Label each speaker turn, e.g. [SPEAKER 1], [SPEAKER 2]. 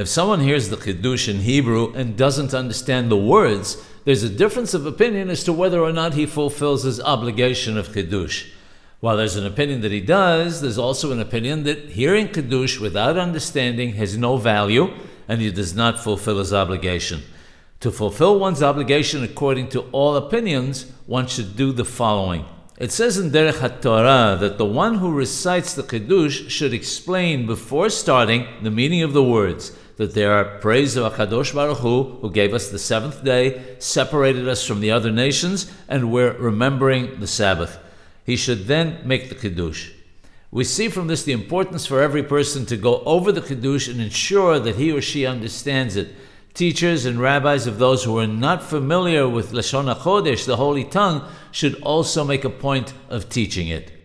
[SPEAKER 1] If someone hears the Kiddush in Hebrew and doesn't understand the words, there's a difference of opinion as to whether or not he fulfills his obligation of Kiddush. While there's an opinion that he does, there's also an opinion that hearing Kiddush without understanding has no value and he does not fulfill his obligation. To fulfill one's obligation according to all opinions, one should do the following. It says in Derech HaTorah that the one who recites the Kiddush should explain before starting the meaning of the words, that they are praise of HaKadosh Baruch Hu, who gave us the seventh day, separated us from the other nations, and we're remembering the Sabbath. He should then make the Kiddush. We see from this the importance for every person to go over the Kiddush and ensure that he or she understands it Teachers and rabbis of those who are not familiar with Lashon HaKodesh, the Holy Tongue, should also make a point of teaching it.